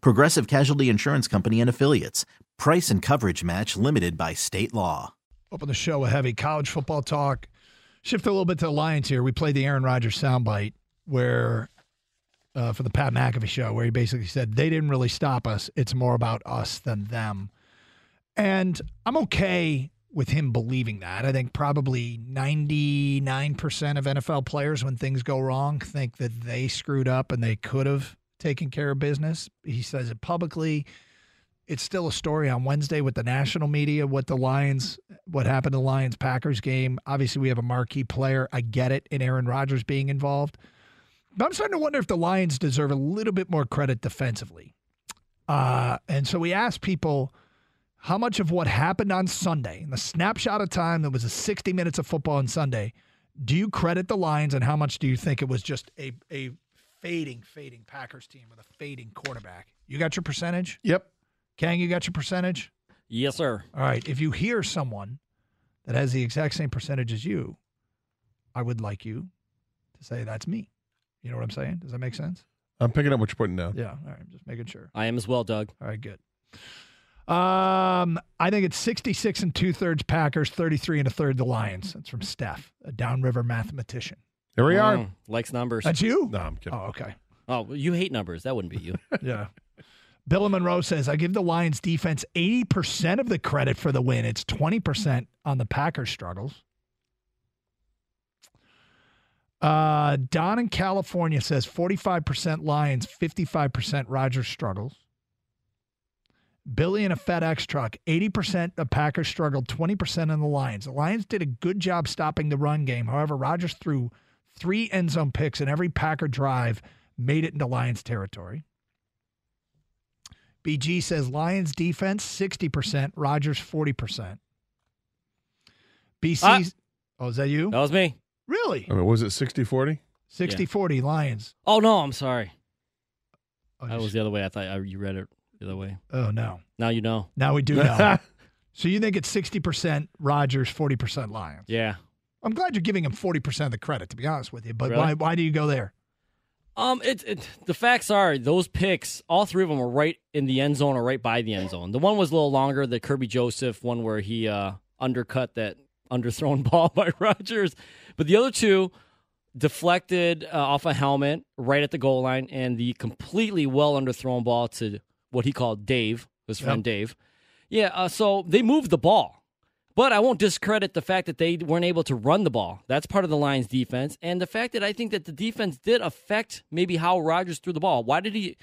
Progressive Casualty Insurance Company and Affiliates. Price and coverage match limited by state law. Open the show with heavy college football talk. Shift a little bit to the Lions here. We played the Aaron Rodgers soundbite where uh, for the Pat McAfee show, where he basically said they didn't really stop us. It's more about us than them. And I'm okay with him believing that. I think probably 99% of NFL players, when things go wrong, think that they screwed up and they could have taken care of business. He says it publicly. It's still a story on Wednesday with the national media, what the Lions, what happened to the Lions Packers game. Obviously, we have a marquee player. I get it in Aaron Rodgers being involved. But I'm starting to wonder if the Lions deserve a little bit more credit defensively. Uh, and so we asked people how much of what happened on Sunday, in the snapshot of time that was a 60 minutes of football on Sunday, do you credit the Lions and how much do you think it was just a, a fading, fading Packers team with a fading quarterback? You got your percentage? Yep. Kang, you got your percentage? Yes, sir. All right. If you hear someone that has the exact same percentage as you, I would like you to say that's me. You know what I'm saying? Does that make sense? I'm picking up what you're putting down. Yeah. All right. I'm just making sure. I am as well, Doug. All right. Good. Um, I think it's 66 and two thirds Packers, 33 and a third the Lions. That's from Steph, a downriver mathematician. Here we are. Mm, likes numbers. That's you? No, I'm kidding. Oh, okay. Oh, well, you hate numbers. That wouldn't be you. Yeah. Bill Monroe says, I give the Lions defense 80% of the credit for the win. It's 20% on the Packers' struggles. Uh, Don in California says 45% Lions, 55% Rodgers struggles. Billy in a FedEx truck, 80% of Packers struggled, 20% on the Lions. The Lions did a good job stopping the run game. However, Rodgers threw three end zone picks in every Packer drive made it into Lions territory. BG says Lions defense 60%, Rodgers 40%. BC, oh, is that you? That was me. Really? I mean, was it 60 40? 60 40 Lions. Oh no, I'm sorry. Oh, That was the other way. I thought I, you read it the other way. Oh, no. Now you know. Now we do know. so you think it's 60% Rodgers, 40% Lions? Yeah. I'm glad you're giving him 40% of the credit, to be honest with you. But Really? why, why do you go there? Um, it, it the facts are those picks, all three of them were right in the end zone or right by the end zone. The one was a little longer, the Kerby Joseph one where he uh, undercut that underthrown ball by Rodgers, but the other two deflected uh, off a helmet right at the goal line, and the completely well underthrown ball to what he called Dave, his friend Yep. Dave. Yeah, uh, so they moved the ball. But I won't discredit the fact that they weren't able to run the ball. That's part of the Lions' defense. And the fact that I think that the defense did affect maybe how Rodgers threw the ball. Why did he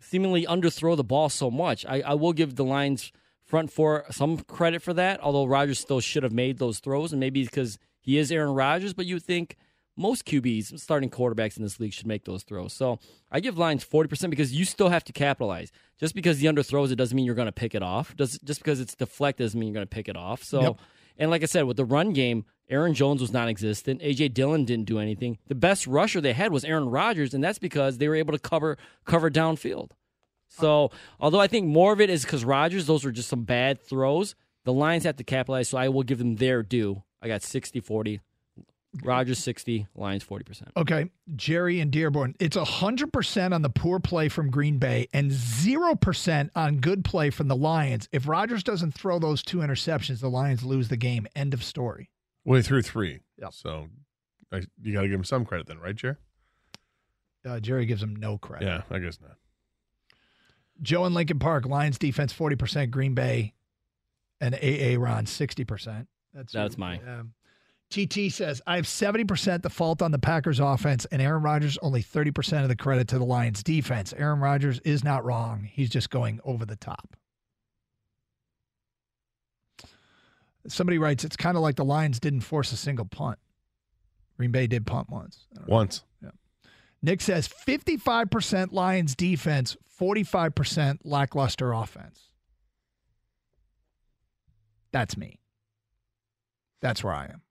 seemingly underthrow the ball so much? I, I will give the Lions front four some credit for that, although Rodgers still should have made those throws. And maybe because he is Aaron Rodgers, but you think most QBs, starting quarterbacks in this league, should make those throws. So I give Lions 40% because you still have to capitalize. Just because the underthrows it doesn't mean you're going to pick it off. Does Just because it's deflected doesn't mean you're going to pick it off. So, Yep. and like I said, with the run game, Aaron Jones was non existent. A.J. Dillon didn't do anything. The best rusher they had was Aaron Rodgers, and that's because they were able to cover cover downfield. So, although I think more of it is because Rodgers, those were just some bad throws. The Lions have to capitalize, so I will give them their due. I got 60 40. Rodgers 60, Lions 40%. Okay, Jerry and Dearborn. It's 100% on the poor play from Green Bay and 0% on good play from the Lions. If Rodgers doesn't throw those two interceptions, the Lions lose the game. End of story. Way through three. Yep. So I, you got to give him some credit then, right, Jerry? Uh, Jerry gives him no credit. Yeah, I guess not. Joe and Lincoln Park, Lions defense 40%, Green Bay and AA Ron 60%. That's That's mine. Um, TT says, I have 70% the fault on the Packers offense, and Aaron Rodgers only 30% of the credit to the Lions defense. Aaron Rodgers is not wrong. He's just going over the top. Somebody writes, it's kind of like the Lions didn't force a single punt. Green Bay did punt once. Once. Nick says 55% Lions defense, 45% lackluster offense. That's me. That's where I am.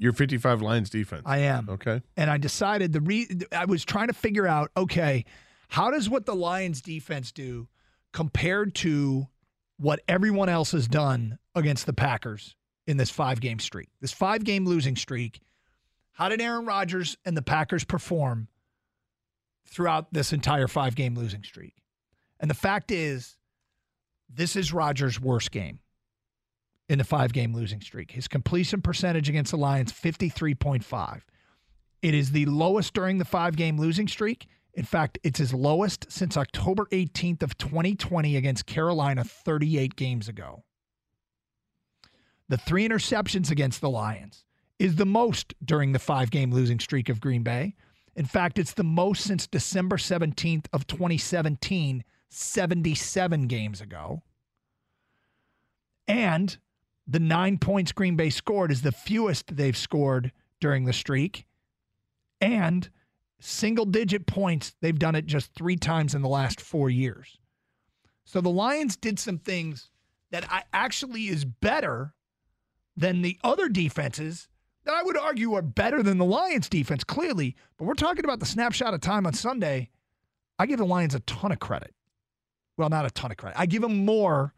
You're 55 Lions defense. I am. okay. And I decided the re I was trying to figure out, okay, how does what the Lions defense do compared to what everyone else has done against the Packers in this five game streak? This five game losing streak. How did Aaron Rodgers and the Packers perform throughout this entire five game losing streak? And the fact is, this is Rodgers' worst game in the five game losing streak. His completion percentage against the Lions, 53.5. It is the lowest during the five game losing streak. In fact, it's his lowest since October 18th of 2020 against Carolina 38 games ago. The three interceptions against the Lions is the most during the five game losing streak of Green Bay. In fact, it's the most since December 17th of 2017, 77 games ago. And the nine points Green Bay scored is the fewest they've scored during the streak. And single digit points, they've done it just three times in the last four years. So the Lions did some things that I actually is better than the other defenses that I would argue are better than the Lions defense, clearly. But we're talking about the snapshot of time on Sunday. I give the Lions a ton of credit. Well, not a ton of credit. I give them more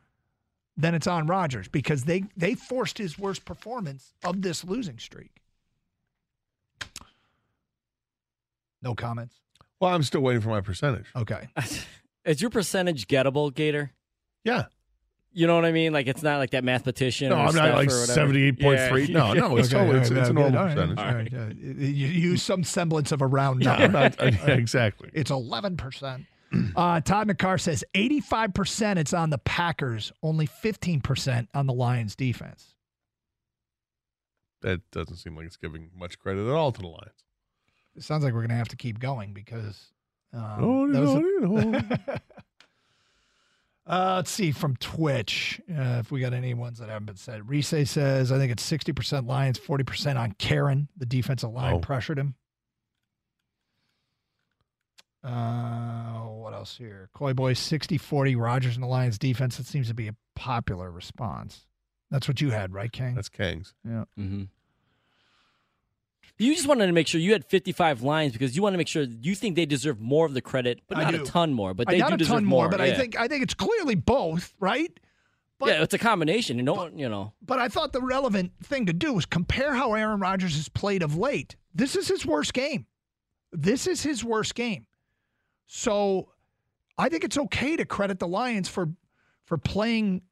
than it's on Rodgers because they they forced his worst performance of this losing streak. No comments. Well, I'm still waiting for my percentage. Okay. Is your percentage gettable, Gator? Yeah. You know what I mean? Like it's not like that mathematician. No, or I'm not like or whatever. 78.3. Yeah. No, no, it's, Okay, totally, it's, all right, it's a normal All right, percentage. all right, yeah. You use some semblance of a round Yeah, number. I'm not, yeah, exactly. It's 11%. Uh, Todd McCarr says 85% it's on the Packers, only 15% on the Lions defense. That doesn't seem like it's giving much credit at all to the Lions. It sounds like we're going to have to keep going because. Um, Oh, a- you know. uh, let's see from Twitch uh, if we got any ones that haven't been said. Reese says, I think it's 60% Lions, 40% on Karen. The defensive line Oh. pressured him. Uh, what else here? Coy Boy 60 40, Rodgers and the Lions defense. That seems to be a popular response. That's what you had, right, King? That's Kangs. yeah. hmm You just wanted to make sure you had 55 lines because you want to make sure you think they deserve more of the credit, but I not do. a ton more. But I they got do a deserve ton more, but I think I think it's clearly both, right? But yeah, it's a combination. You know, you know. But I thought the relevant thing to do was compare how Aaron Rodgers has played of late. This is his worst game. This is his worst game. So I think it's okay to credit the Lions for for playing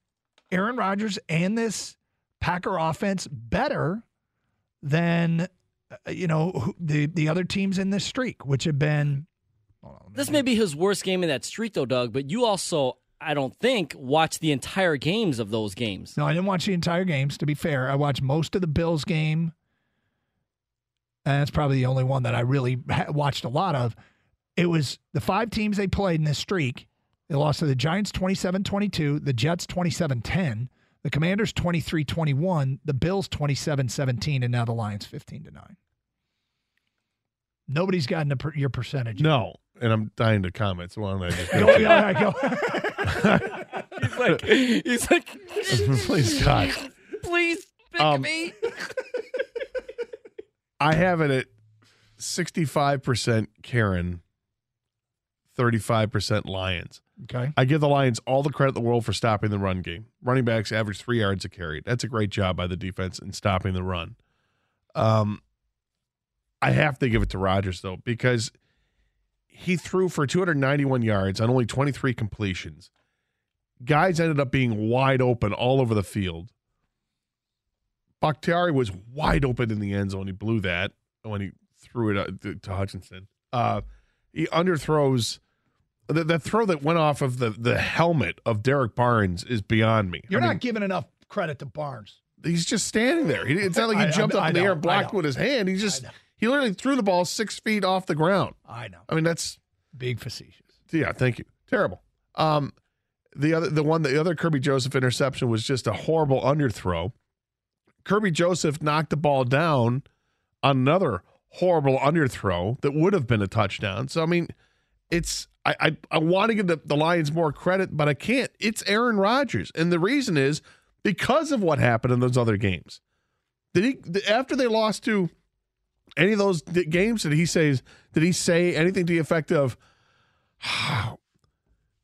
Aaron Rodgers and this Packer offense better than uh, you know the the other teams in this streak, which have been. hold on, This may be his worst game in that streak, though, Doug. But you also, I don't think, watched the entire games of those games. No, I didn't watch the entire games. To be fair, I watched most of the Bills game, and that's probably the only one that I really ha- watched a lot of. It was the five teams they played in this streak. They lost to the Giants 27-22, the Jets 27-10, the Commanders 23-21, the Bills 27-17, and now the Lions 15 to 9. Nobody's gotten a per, your percentage. No, and I'm dying to comment. So why don't I just Go, go? yeah, go. He's like, he's like, Please, God. please pick Um, me. I have it at 65% Karen, 35% Lions. okay. I give the Lions all the credit in the world for stopping the run game. Running backs average three yards a carry. That's a great job by the defense in stopping the run. Um, I have to give it to Rodgers though because he threw for 291 yards on only 23 completions. Guys ended up being wide open all over the field. Bakhtiari was wide open in the end zone. He blew that when he threw it uh, to to Hutchinson. Uh, he underthrows the, the throw that went off of the the helmet of Derrick Barnes is beyond me. You're I not mean, giving enough credit to Barnes. he's just standing there. He, it's not like he I- jumped I- up in the air and blocked with his hand. He just he literally threw the ball six feet off the ground. I know. I mean, that's Big facetious. yeah. Thank you. Terrible. Um, the other the one the other Kerby Joseph interception was just a horrible underthrow. Kerby Joseph knocked the ball down on another horrible underthrow that would have been a touchdown. So I mean, it's I I, I want to give the, the Lions more credit, but I can't. It's Aaron Rodgers, and the reason is because of what happened in those other games. Did he after they lost to any of those games? Did he say did he say anything to the effect of?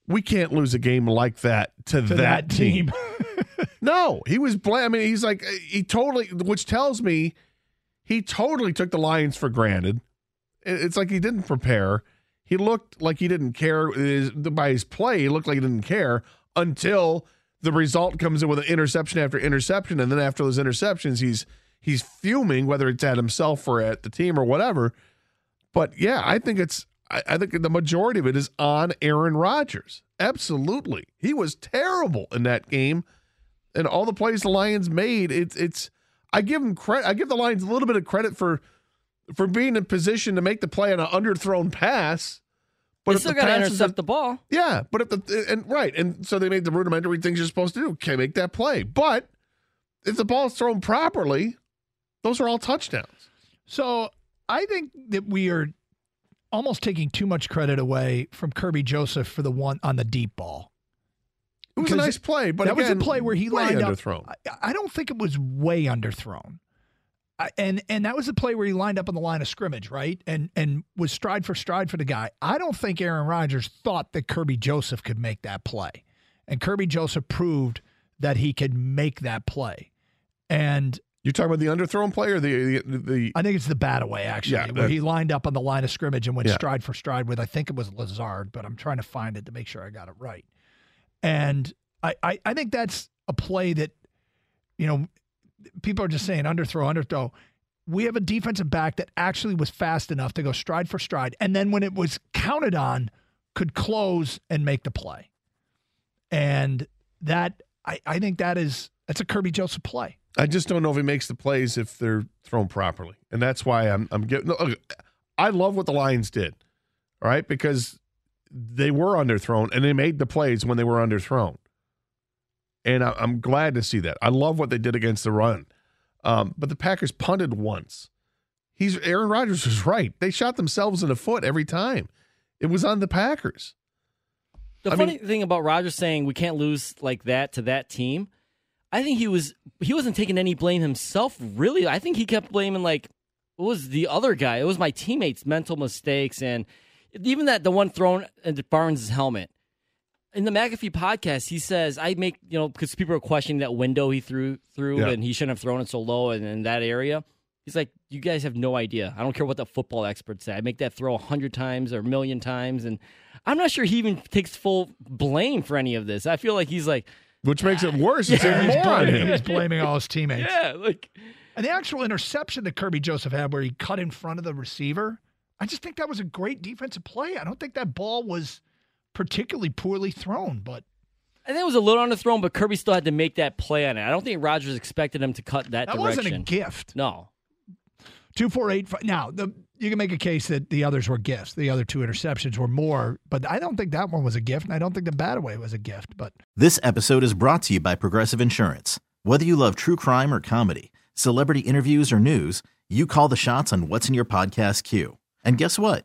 We can't lose a game like that to, To that, that team. no, he was blam. I mean, he's like uh, he totally, which tells me he totally took the Lions for granted. It's like he didn't prepare. He looked like he didn't care His- by his play. He looked like he didn't care until the result comes in with an interception after interception, and then after those interceptions, he's he's fuming, whether it's at himself or at the team or whatever. But yeah, I think it's I, I think the majority of it is on Aaron Rodgers. Absolutely, he was terrible in that game, and all the plays the Lions made. It's it's I give him credit. I give the Lions a little bit of credit for for being in position to make the play on an underthrown pass. But they still the got to pass intercept the ball. yeah, but if the and right, and so they made the rudimentary things you're supposed to do. Okay, make that play. But if the ball is thrown properly, those are all touchdowns. So I think that we are almost taking too much credit away from Kerby Joseph for the one on the deep ball. It was a nice play, but that was a play where he way lined underthrown. up. I, I don't think it was way underthrown. And and that was the play where he lined up on the line of scrimmage, right? And and was stride for stride for the guy. I don't think Aaron Rodgers thought that Kerby Joseph could make that play, and Kerby Joseph proved that he could make that play. And You're talking about the underthrown play or the the, the I think it's the bat away actually, Yeah, where he lined up on the line of scrimmage and went Yeah. stride for stride with I think it was Lazard, but I'm trying to find it to make sure I got it right. And I, I, I think that's a play that, you know, people are just saying underthrow, underthrow. We have a defensive back that actually was fast enough to go stride for stride, and then when it was counted on, could close and make the play. And that I, I think that is that's a Kerby Joseph play. I just don't know if he makes the plays if they're thrown properly, and that's why I'm I'm getting. Look, I love what the Lions did, all right, because they were underthrown and they made the plays when they were underthrown, and I, I'm glad to see that. I love what they did against the run, um, but the Packers punted once. He's Aaron Rodgers was right. They shot themselves in the foot every time. It was on the Packers. The I funny mean- thing about Rodgers saying we can't lose like that to that team, I think he was he wasn't taking any blame himself. Really, I think he kept blaming like it was the other guy. It was my teammates' mental mistakes and even that the one thrown into Barnes' helmet. In the McAfee podcast, he says I make you know because people are questioning that window he threw through Yeah. and he shouldn't have thrown it so low and in that area. He's like, you guys have no idea. I don't care what the football experts say. I make that throw a hundred times or a million times, and I'm not sure he even takes full blame for any of this. I feel like he's like, Which makes it ah, worse. It's even He's more on blaming, him. he's blaming all his teammates. yeah, like And the actual interception that Kerby Joseph had where he cut in front of the receiver, I just think that was a great defensive play. I don't think that ball was particularly poorly thrown, but I think it was a little on the underthrown, but Kerby still had to make that play on it. I don't think Rodgers expected him to cut that, that direction. wasn't a gift. No, Two, four, eight. Five. Now, the, you can make a case that the others were gifts. The other two interceptions were more, but I don't think that one was a gift, and I don't think the Bataway was a gift. But This episode is brought to you by Progressive Insurance. Whether you love true crime or comedy, celebrity interviews or news, you call the shots on what's in your podcast queue. And guess what?